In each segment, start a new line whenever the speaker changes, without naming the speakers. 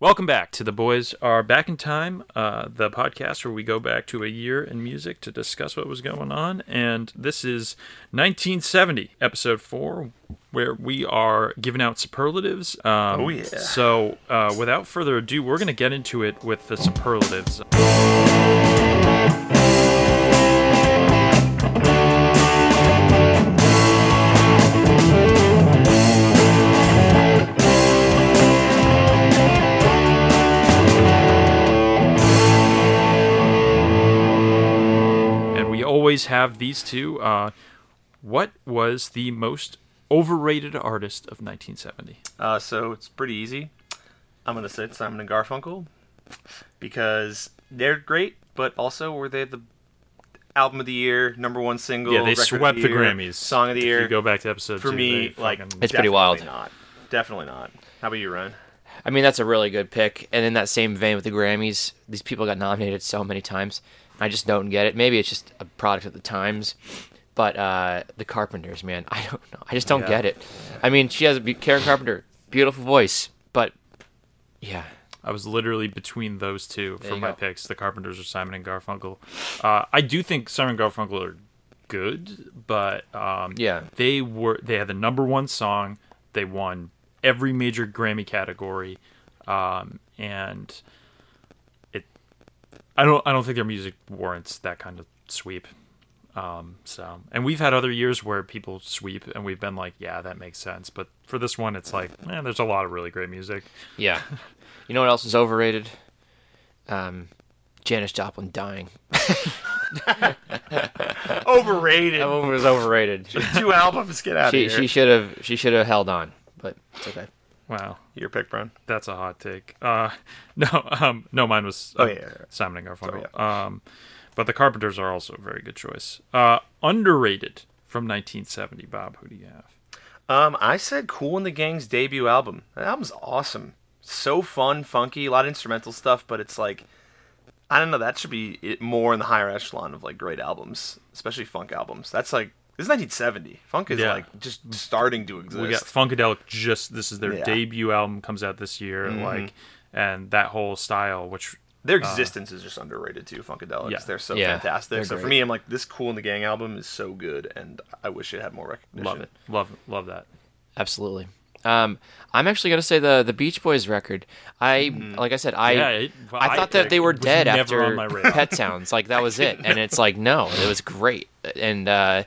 Welcome back to The Boys Are Back in Time, uh, the podcast where we go back to a year in music to discuss what was going on. And this is 1970, episode four, where we are giving out superlatives. Um,
Oh, yeah.
So, uh, without further ado, we're going to get into it with the superlatives. We always have these two. Uh, what was the most overrated artist of 1970?
Uh, so it's pretty easy. I'm gonna say Simon and Garfunkel because they're great, but also were they the album of the year, number one single?
Yeah, they
record of
swept the
year,
Grammys.
song of the
If
year.
you go back to episode
For
two,
me, like
It's pretty wild.
definitely Not. Definitely not. How about you, Ryan?
I mean, that's a really good pick. And in that same vein with the Grammys, these people got nominated so many times. I just don't get it. Maybe it's just a product of the times. But uh, the Carpenters, man, I don't know. I just don't
Yeah.
get it. I mean, she has a be- Karen Carpenter, beautiful voice, but yeah,
I was literally between those two
There
for my
go.
picks: the Carpenters or Simon and Garfunkel. Uh, I do think Simon and Garfunkel are good, but um,
Yeah.
they were they had the number one song. They won every major Grammy category, um, and. I don't. I don't think their music warrants that kind of sweep. Um, so, and we've had other years where people sweep, and we've been like, "Yeah, that makes sense." But for this one, it's like, man, there's a lot of really great music.
yeah. you know what else is overrated? Um, Janis Joplin dying.
Overrated.
That one was overrated.
Two albums. Get out
she
of here.
she should have she should have held on, but it's okay.
Wow,
Your pick, Brian.
That's a hot take. Uh, no, um, no, mine was uh,
Oh, yeah, yeah, yeah.
Simon and Garfunkel.
Oh,
Um, but the Carpenters are also a very good choice. Uh, underrated from 1970. Bob, who do you have?
Um, I said Kool and the Gang's debut album. That album's awesome. So fun, funky, a lot of instrumental stuff, but it's like I don't know, that should be it more in the higher echelon of like great albums, especially funk albums. That's like this is 1970. Funk is
Yeah.
like just starting to exist.
We got Funkadelic. Just this is their
Yeah.
debut album. Comes out this year.
Mhm.
Like, and that whole style, which
Their existence is just underrated too, Funkadelics.
uh, Yeah.
They're so
Yeah,
fantastic.
they're
So for me, I'm like, this Kool in the Gang album is so good, and I wish it had more recognition.
love it, love, love that.
Absolutely. Um, I'm actually gonna say the the Beach Boys record. I like I said, I
Yeah, it-
I thought that they were dead after
on my radar.
Pet Sounds. Like that was it, and it's like no, it was great, and uh,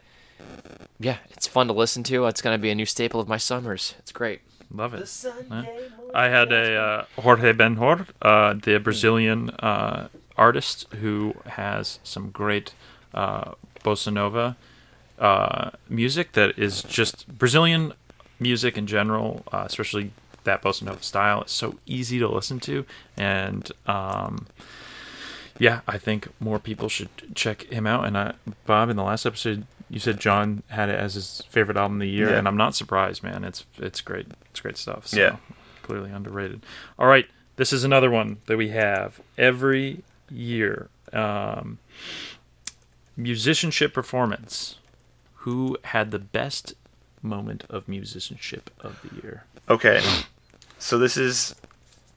yeah, it's fun to listen to. It's gonna be a new staple of my summers. It's great.
Love it. Huh? I had a uh, Jorge Ben Jor, uh, the Brazilian uh, artist who has some great uh, bossa nova uh, music that is just Brazilian music in general, uh, especially that bossa nova style. It's so easy to listen to, and um, yeah, I think more people should check him out. And I, Bob, in the last episode, you said John had it as his favorite album of the year,
Yeah.
and I'm not surprised, man. It's it's great. It's great stuff. So
Yeah.
clearly underrated. All right, this is another one that we have every year. Um, musicianship performance. Who had the best moment of musicianship of the year?
Okay. So this is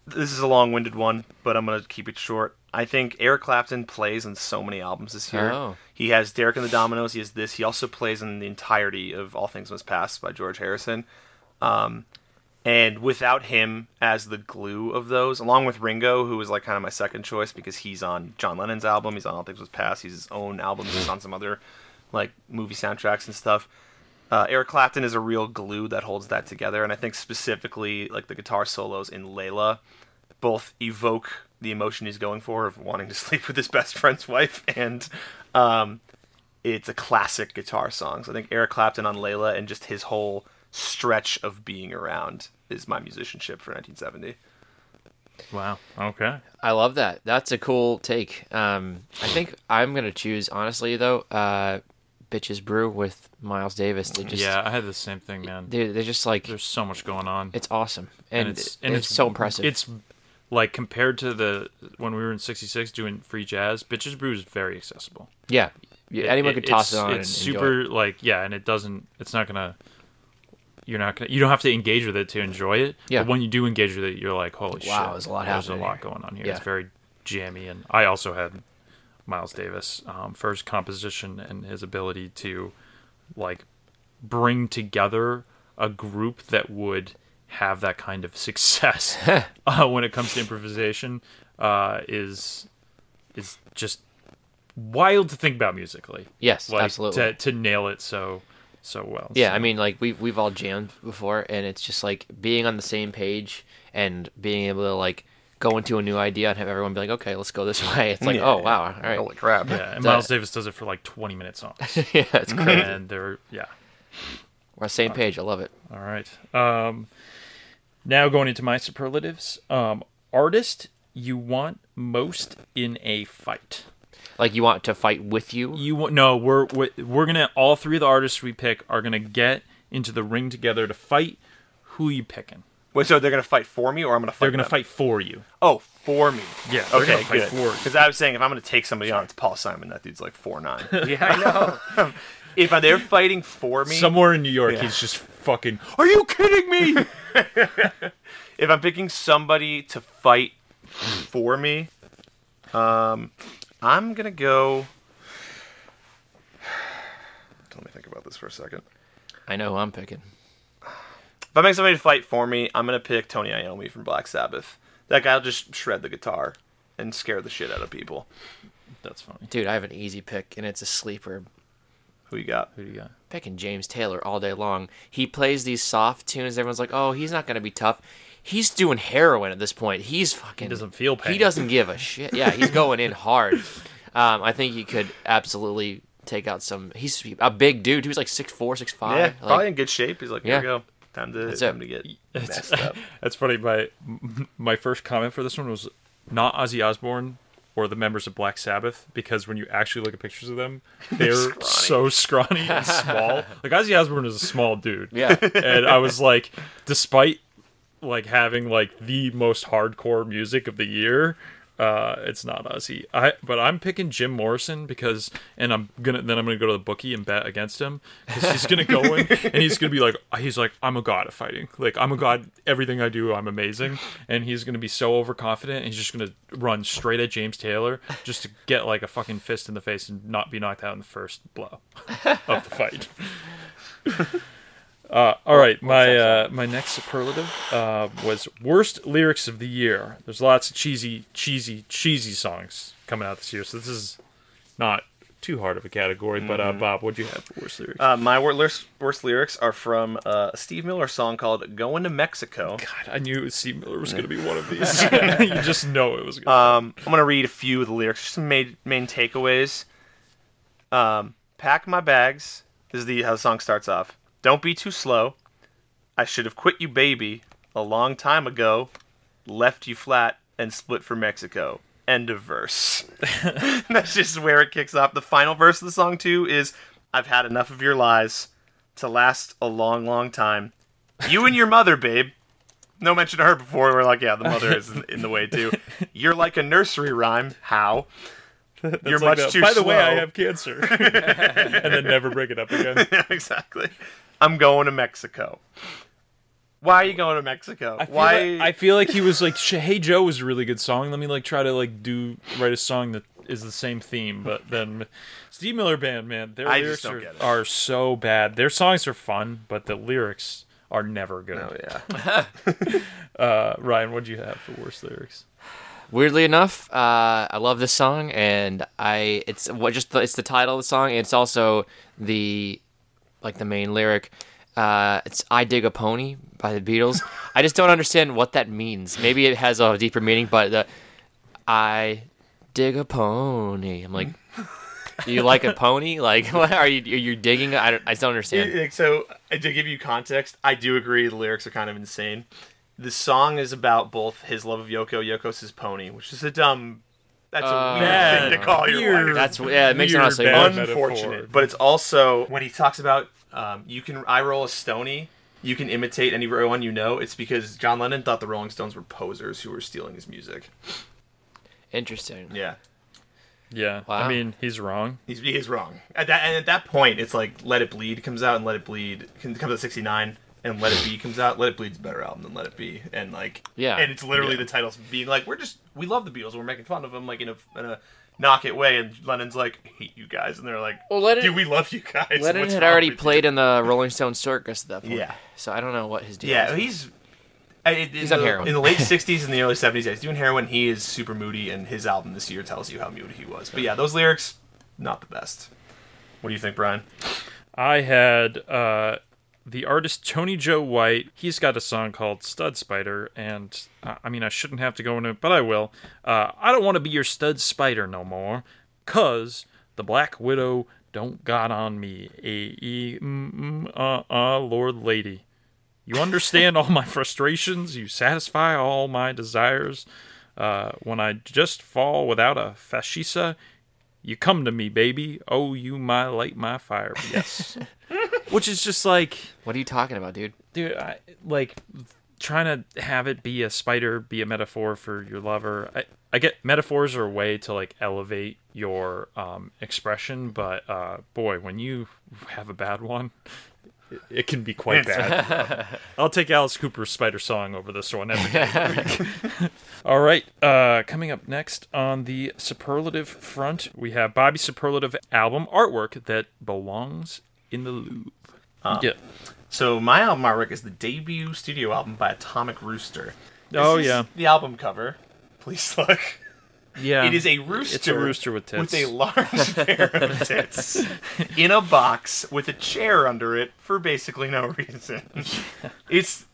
this is a long-winded one, but I'm gonna keep it short. I think Eric Clapton plays on so many albums this year.
Oh.
He has Derek and the Dominos. He has this. He also plays in the entirety of All Things Must Pass by George Harrison. Um, and without him as the glue of those, along with Ringo, who was like kind of my second choice because he's on John Lennon's album, he's on All Things Must Pass, he's his own album, he's on some other like movie soundtracks and stuff. Uh, Eric Clapton is a real glue that holds that together, and I think specifically like the guitar solos in Layla both evoke the emotion he's going for of wanting to sleep with his best friend's wife, and um, it's a classic guitar song. So I think Eric Clapton on Layla and just his whole stretch of being around is my musicianship for 1970.
Wow. Okay.
I love that. That's a cool take. Um, I think I'm gonna choose honestly though. Uh, Bitches Brew with Miles Davis. They just
yeah, I had the same thing, man.
they they're just like
There's so much going on.
it's awesome and,
it's
it's, so impressive.
It's like compared to the when we were in '66 doing free jazz, Bitches Brew is very accessible.
yeah, yeah anyone could toss it on.
It's super
it.
like yeah, and it doesn't. It's not gonna you're not gonna you don't have to engage with it to enjoy it.
Yeah.
But when you do engage with it, you're like, holy shit,
Wow, there's a lot
There's a lot
here.
going on here.
Yeah.
It's very jammy, and I also had Miles Davis um, his composition and his ability to like bring together a group that would have that kind of success uh, when it comes to improvisation uh, is is just wild to think about musically.
Yes,
like,
absolutely.
To, to nail it so so well.
Yeah,
So-
I mean, like we've we've all jammed before, and it's just like being on the same page and being able to like go into a new idea and have everyone be like, okay, let's go this way. It's like,
Yeah.
oh wow, all right,
Holy crap!
yeah, and Miles Davis does it for like 20 minute songs.
yeah, it's great.
and they're yeah.
We're on the same page. I love it.
All right. Um, now going into my superlatives. Um, artist you want most in a fight.
Like you want to fight with you.
You want no? We're we're, we're gonna all three of the artists we pick are gonna get into the ring together to fight. Who are you picking?
Wait, so they're gonna fight for me, or I'm gonna fight?
They're gonna
them?
fight for you.
Oh, for me.
Yeah,
Okay,
fight
good.
for.
Because I was saying if I'm gonna take somebody on, it's Paul Simon. That dude's like four nine.
yeah, I know.
if they're fighting for me,
Somewhere in New York,
Yeah.
he's just fucking. Are you kidding me?
if I'm picking somebody to fight for me, um, I'm gonna go. Let me think about this for a second.
I know who I'm picking.
If I make somebody to fight for me, I'm gonna pick Tony Iommi from Black Sabbath. That guy'll just shred the guitar and scare the shit out of people.
That's funny.
Dude, I have an easy pick, and it's a sleeper.
Who you got?
Who do you got?
Picking James Taylor all day long. He plays these soft tunes. Everyone's like, oh, he's not gonna be tough. He's doing heroin at this point. He's fucking.
He doesn't feel pain.
He doesn't give a shit. Yeah, he's going in hard. Um, I think he could absolutely take out some. He's a big dude. He was like six four, six five.
Yeah,
Like,
probably in good shape. He's like, here
Yeah.
we go. Time to
That's
time
it.
to get
It's-
messed up.
That's funny. My my first comment for this one was not Ozzy Osbourne or the members of Black Sabbath because when you actually look at pictures of them, they're
Scrawny.
so scrawny and small. Like Ozzy Osbourne is a small dude.
Yeah.
and I was like, despite like having like the most hardcore music of the year. Uh, it's not Ozzy. I but I'm picking Jim Morrison because, and I'm gonna then I'm gonna go to the bookie and bet against him because he's gonna go in and he's gonna be like he's like I'm a god at fighting. Like I'm a god. Everything I do, I'm amazing. And he's gonna be so overconfident. And he's just gonna run straight at James Taylor just to get like a fucking fist in the face and not be knocked out in the first blow of the fight. Uh, all right, my uh, my next superlative uh, was worst lyrics of the year. There's lots of cheesy, cheesy, cheesy songs coming out this year, so this is not too hard of a category. But uh, Bob, what do you have for worst lyrics?
Uh, my wor- worst, worst lyrics are from uh, a Steve Miller song called "Going to Mexico."
God, I knew Steve Miller was going to be one of these. you just know it was. Gonna
Um, I'm gonna read a few of the lyrics, just some main main takeaways. Um, pack my bags. This is the how the song starts off. Don't be too slow. I should have quit you, baby, a long time ago. Left you flat and split for Mexico. End of verse. That's just where it kicks off. The final verse of the song too is I've had enough of your lies to last a long, long time. You and your mother, babe. No mention of her before. We're like, yeah, the mother is in- the way too. You're like a nursery rhyme. How? You're
like
much
that,
too
By the way, I have cancer, and then never bring it up again.
yeah, exactly. I'm going to Mexico. Why are you going to Mexico?
I feel
Why?
Like, I feel like he was like, "Hey Joe" was a really good song. Let me like try to like do write a song that is the same theme." But then Steve Miller Band, man, their
I
lyrics are, are so bad. Their songs are fun, but the lyrics are never good.
oh yeah.
Uh, Ryan, what do you have for worst lyrics?
Weirdly enough, uh, I love this song, and I it's what just the, it's the title of the song. And it's also the like the main lyric. Uh, it's "I Dig a Pony" by the Beatles. I just don't understand what that means. Maybe it has a deeper meaning, but the "I dig a pony." I'm like, you like a pony? Like, what are you? Are you digging? I don't. I just don't understand.
So uh, to give you context, I do agree the lyrics are kind of insane. The song is about both his love of Yoko, Yoko's his pony, which is a dumb. That's a
Uh,
weird thing to call your
weird.
wife.
That's yeah. It makes it honestly
bad
worse.
metaphor.
unfortunate. But it's also when he talks about um, you can I roll a stony, you can imitate anyone you know. It's because John Lennon thought the Rolling Stones were posers who were stealing his music.
Interesting.
Yeah,
Yeah, I mean he's wrong.
he's he is wrong. At that and at that point, it's like Let It Bleed comes out and Let It Bleed can comes out '69, and Let It Be comes out, Let It Bleed's a better album than Let It Be, and like
Yeah.
and it's literally
Yeah.
the titles being like we're just we love the Beatles, we're making fun of them like in a in a knock it way, and Lennon's like I hate you guys, and they're like,
Well, Lennon-
dude, we love you guys.
Lennon
What's
had already
with you?"
played in the Rolling Stone circus at that point.
Yeah.
So I don't know what his deal
Yeah,
is.
he's. I- In,
He's
the,
on heroin.
in the late '60s and the early '70s, yeah, he's doing heroin. He is super moody, and his album this year tells you how moody he was. But yeah, those lyrics, not the best. What do you think, Brian?
I had uh, the artist Tony Joe White. He's got a song called Stud Spider, and uh, I mean, I shouldn't have to go into it, but I will. Uh, I don't want to be your stud spider no more, cause the Black Widow don't got on me. A e uh, Lord Lady. You understand all my frustrations. You satisfy all my desires. Uh, when I just fall without a fascisa, you come to me, baby. Oh, you my light, my fire. Yes. Which is just like,
What are you talking about, dude?
dude, I, like trying to have it be a spider, be a metaphor for your lover. I, I get metaphors are a way to like elevate your um, expression, but uh, boy, when you have a bad one, it, it can be quite bad. I'll take Alice Cooper's Spider Song over this one every day. week. All right, uh, coming up next on the superlative front, we have Bobby's superlative album artwork that belongs in the Louvre. yeah.
So my album artwork is the debut studio album by Atomic Rooster. This
Oh,
is
yeah.
the album cover. Please look.
Yeah.
It is a rooster.
It's a rooster with tits.
With a large pair of tits in a box with a chair under it for basically no reason. It's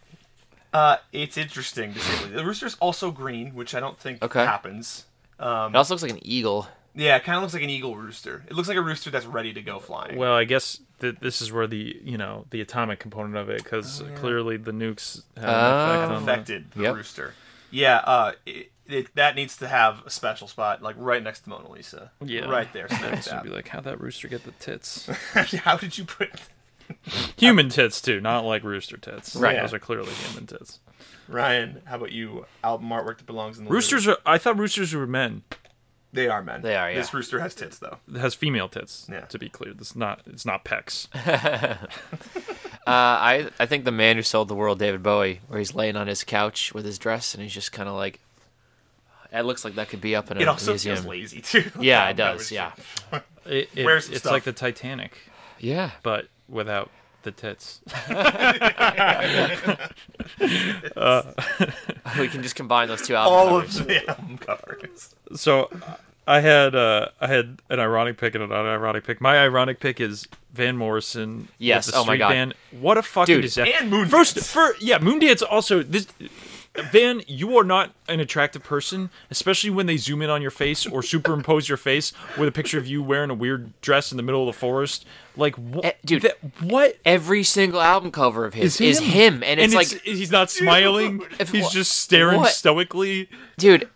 uh, it's interesting to say. the least. The rooster's also green, which I don't think
Okay.
happens. Um,
It also looks like an eagle.
Yeah, it kind of looks like an eagle rooster. It looks like a rooster that's ready to go flying.
Well, I guess that this is where the you know the atomic component of it, because
Oh,
clearly the nukes have
Oh.
effect on the-
affected the
Yep.
rooster. Yeah, uh, it, it, that needs to have a special spot, like right next to Mona Lisa.
Yeah.
right there.
So you'd be like, how'd that rooster get the tits?
How did you put
human tits too, not like rooster tits.
Right.
Those are clearly human tits.
Ryan? How about you? Album artwork that belongs in the
Roosters are. I thought roosters were men.
They are men.
They are, yeah.
This rooster has tits though.
It has female tits.
Yeah.
To be clear, this is not. It's not pecs.
Uh, I I think the man who sold the world, David Bowie, where he's laying on his couch with his dress and he's just kind of like. It looks like that could be up in a museum.
It also
museum.
feels lazy too.
Yeah, it does. Yeah,
It, it-
Where's some
it's
stuff?
like the Titanic,
yeah.
but without the tits.
we can just combine those two album
All
covers.
of the album covers.
so I had uh, I had an ironic pick and an unironic pick. My ironic pick is Van Morrison.
Yes,
with the
oh my
street
God.
band. What a fucking
Dude,
disaster!
and Moondance.
First, for yeah, Moondance also this. Van, you are not an attractive person, especially when they zoom in on your face or superimpose your face with a picture of you wearing a weird dress in the middle of the forest. Like, wh-
Eh, dude.
that- what
Every single album cover of his
is
is him, and it's like,
he's not smiling.
If-
he's just staring
what?
stoically.
dude,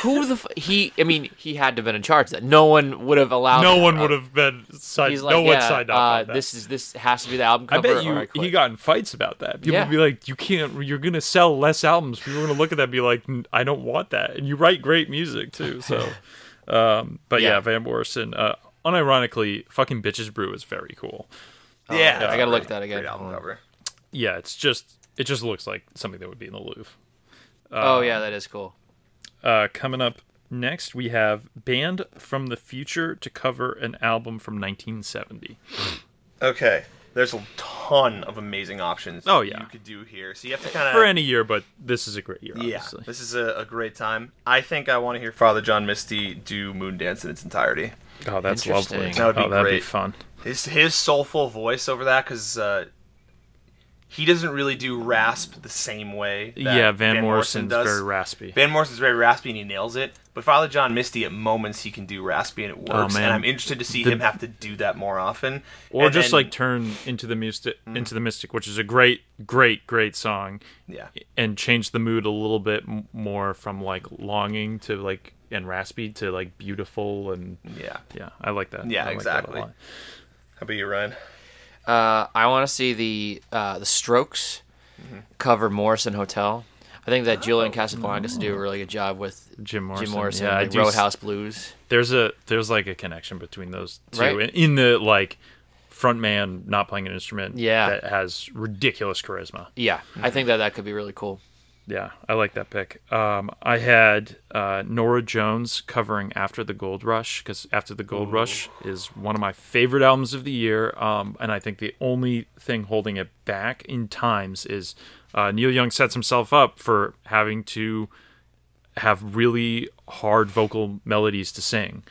who the f- he? I mean, he had to have been in charge. That no one would have allowed.
No one would have been signed.
He's like,
no one
yeah,
signed up
uh,
on that.
This is this has to be the album
I
cover.
bet you
or I
he got in fights about that. People
Yeah.
would be like, "You can't. You're gonna sell less albums. People are gonna look at that and be like, "N- I don't want that." And you write great music too. So, um, but yeah,
Yeah.
Van Morrison. Uh, unironically, fucking bitches brew is very cool.
yeah,
I gotta look at that again.
Great album cover.
Yeah, it's just it just looks like something that would be in the Louvre.
oh yeah, that is cool.
Uh, coming up next, we have Band from the Future to cover an album from 1970.
Okay, there's a ton of amazing options.
Oh, yeah.
you could do here. So you have to kind of
For any year, but this is a great year.
Yeah,
Obviously.
this is a, a great time. I think I want to hear Father John Misty do Moondance in its entirety.
Oh, that's lovely.
That would be
oh, that'd be fun.
His his soulful voice over that because uh, he doesn't really do rasp the same way. that
yeah, Van,
Morrison
Morrison's
does.
very raspy.
Van Morrison's very raspy and he nails it. But Father John Misty, at moments, he can do raspy and it oh, works.
Oh.
And I'm interested to see
The-
him have to do that more often.
or
And
just
then-
like turn into the mystic, mm-hmm. into the mystic, which is a great, great, great song,
yeah,
and change the mood a little bit more from like longing to like and raspy to like beautiful and
yeah.
yeah, I like that.
Yeah,
I like that
exactly. How about you, Ryan?
Uh, I want to see the uh, the Strokes
Mm-hmm.
cover Morrison Hotel. I think that Julian
Oh.
Casablancas do a really good job with
Jim Morrison.
Jim Morrison,
Yeah,
like
do s-
Roadhouse Blues.
There's a there's like a connection between those two
Right.
in, the like frontman not playing an instrument
Yeah.
that has ridiculous charisma.
Yeah, I think that that could be really cool.
Yeah, I like that pick. Um, I had uh, Norah Jones covering After the Gold Rush because After the Gold Rush is one of my favorite albums of the year. Um, and I think the only thing holding it back in times is uh, Neil Young sets himself up for having to have really hard vocal melodies to sing.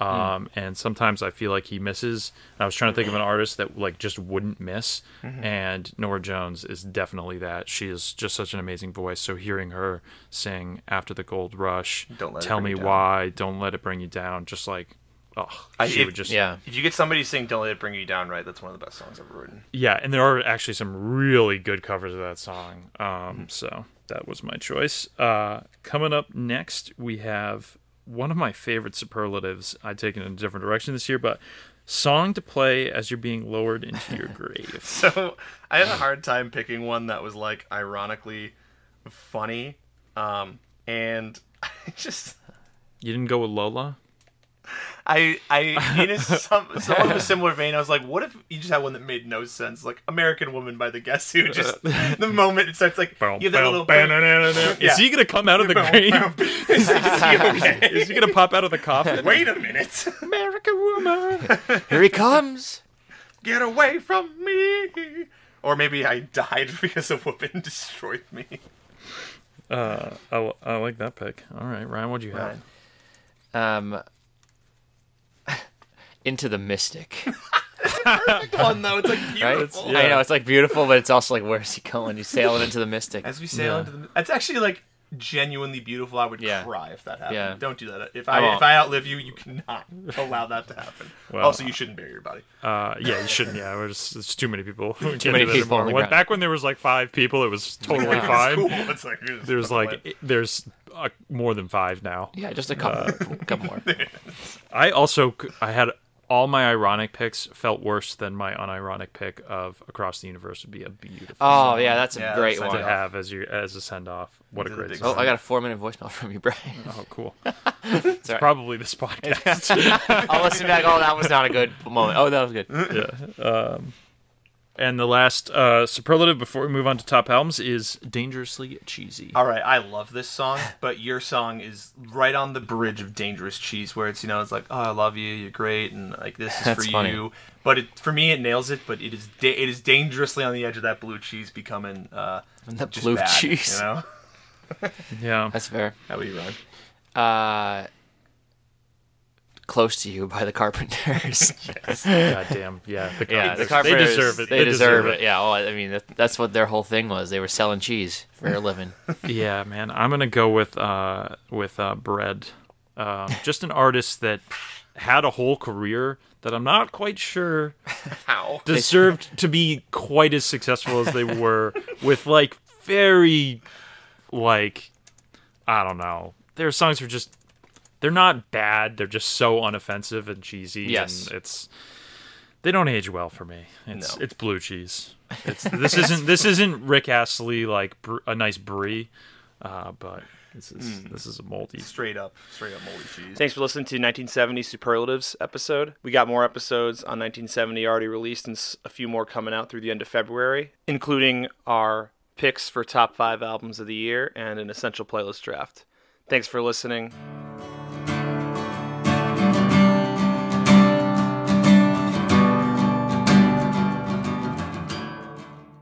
Um, and sometimes I feel like he misses. And I was trying to think of an artist that like just wouldn't miss, and Norah Jones is definitely that. She is just such an amazing voice. So hearing her sing after the Gold Rush,
Don't Let It
tell
Bring
me
You Down.
why, don't let it bring you down. Just like, oh,
I-
she
if-
would just
Yeah,
If you get somebody to sing "Don't Let It Bring You Down" right, that's one of the best songs ever written.
Yeah, and there are actually some really good covers of that song. Um,
Mm-hmm.
so that was my choice. Uh, coming up next, we have one of my favorite superlatives. I'd taken in a different direction this year, but song to play as you're being lowered into your grave.
So I had a hard time picking one that was like ironically funny, um, and I just
You didn't go with Lola?
I I in a, some somewhat of a similar vein. I was like, what if you just had one that made no sense, like American Woman by the Guess Who? Just the moment it starts like you have that little.
Is
Yeah.
he gonna come out of the grave?
Is he okay?
Is he gonna pop out of the coffin?
Wait a minute!
American woman.
here he comes.
Get away from me! Or maybe I died because a woman destroyed me.
Uh, I, I like that pick. All right, Ryan, what'd you have?
Ryan.
Um, into the mystic, perfect
One though, it's like
right?
beautiful.
Yeah.
I know it's like beautiful, but it's also like where's he going? He's sailing into the mystic.
As we sail
Yeah.
into the, it's actually like genuinely beautiful. I would
Yeah.
cry if that happened.
Yeah.
Don't do that. If
I
I, if I outlive you, you cannot allow that to happen.
Well,
also, you shouldn't bury your body.
Uh, yeah, you shouldn't. Yeah, there's, there's too many people. Too
many people on the
When,
ground.
back when there was like five people, it was totally
It's
fine.
cool. It's like it's
There's like it- there's uh, more than five now.
Yeah, just a couple, couple more.
I also I had all my ironic picks felt worse than my unironic pick of Across the Universe would be a beautiful
Oh
song
yeah, that's a
Yeah,
great
that's
to have as your as a send off. What a
These are the
great song.
Oh, I got a four minute voicemail from you, Brian.
Oh, cool.
It's all right.
Probably this podcast.
I'll listen back. Oh, that was not a good moment. Oh, that was good.
yeah. Um, and the last uh, superlative before we move on to top albums is dangerously cheesy.
All right, I love this song, but your song is right on the bridge of Dangerous Cheese, where it's you know it's like, oh, I love you, you're great, and like this is
That's
for
funny.
you. But it, for me, it nails it. But it is da- it is dangerously on the edge of that blue cheese becoming uh,
The
just
blue
bad,
cheese.
You know,
Yeah.
That's fair.
how about you, Ryan?
Uh, close to you by the Carpenters.
God damn. Yeah. The,
yeah, the
they
Carpenters.
deserve it.
They, deserve, it. Yeah. Oh, I mean, that, that's what their whole thing was. They were selling cheese for a living.
Yeah, man. I'm gonna go with uh with uh bread. Um, just an artist that had a whole career that I'm not quite sure
How?
deserved to be quite as successful as they were with like very like I don't know. Their songs are just they're not bad, they're just so unoffensive and cheesy
Yes.
and it's they don't age well for me. It's
No.
it's blue cheese. It's this isn't this isn't Rick Astley like br- a nice brie, uh, but this is this is a moldy.
Straight up, straight up moldy cheese. Thanks for listening to 1970 Superlatives episode. We got more episodes on 1970 already released, and a few more coming out through the end of February, including our picks for top five albums of the year and an essential playlist draft. Thanks for listening.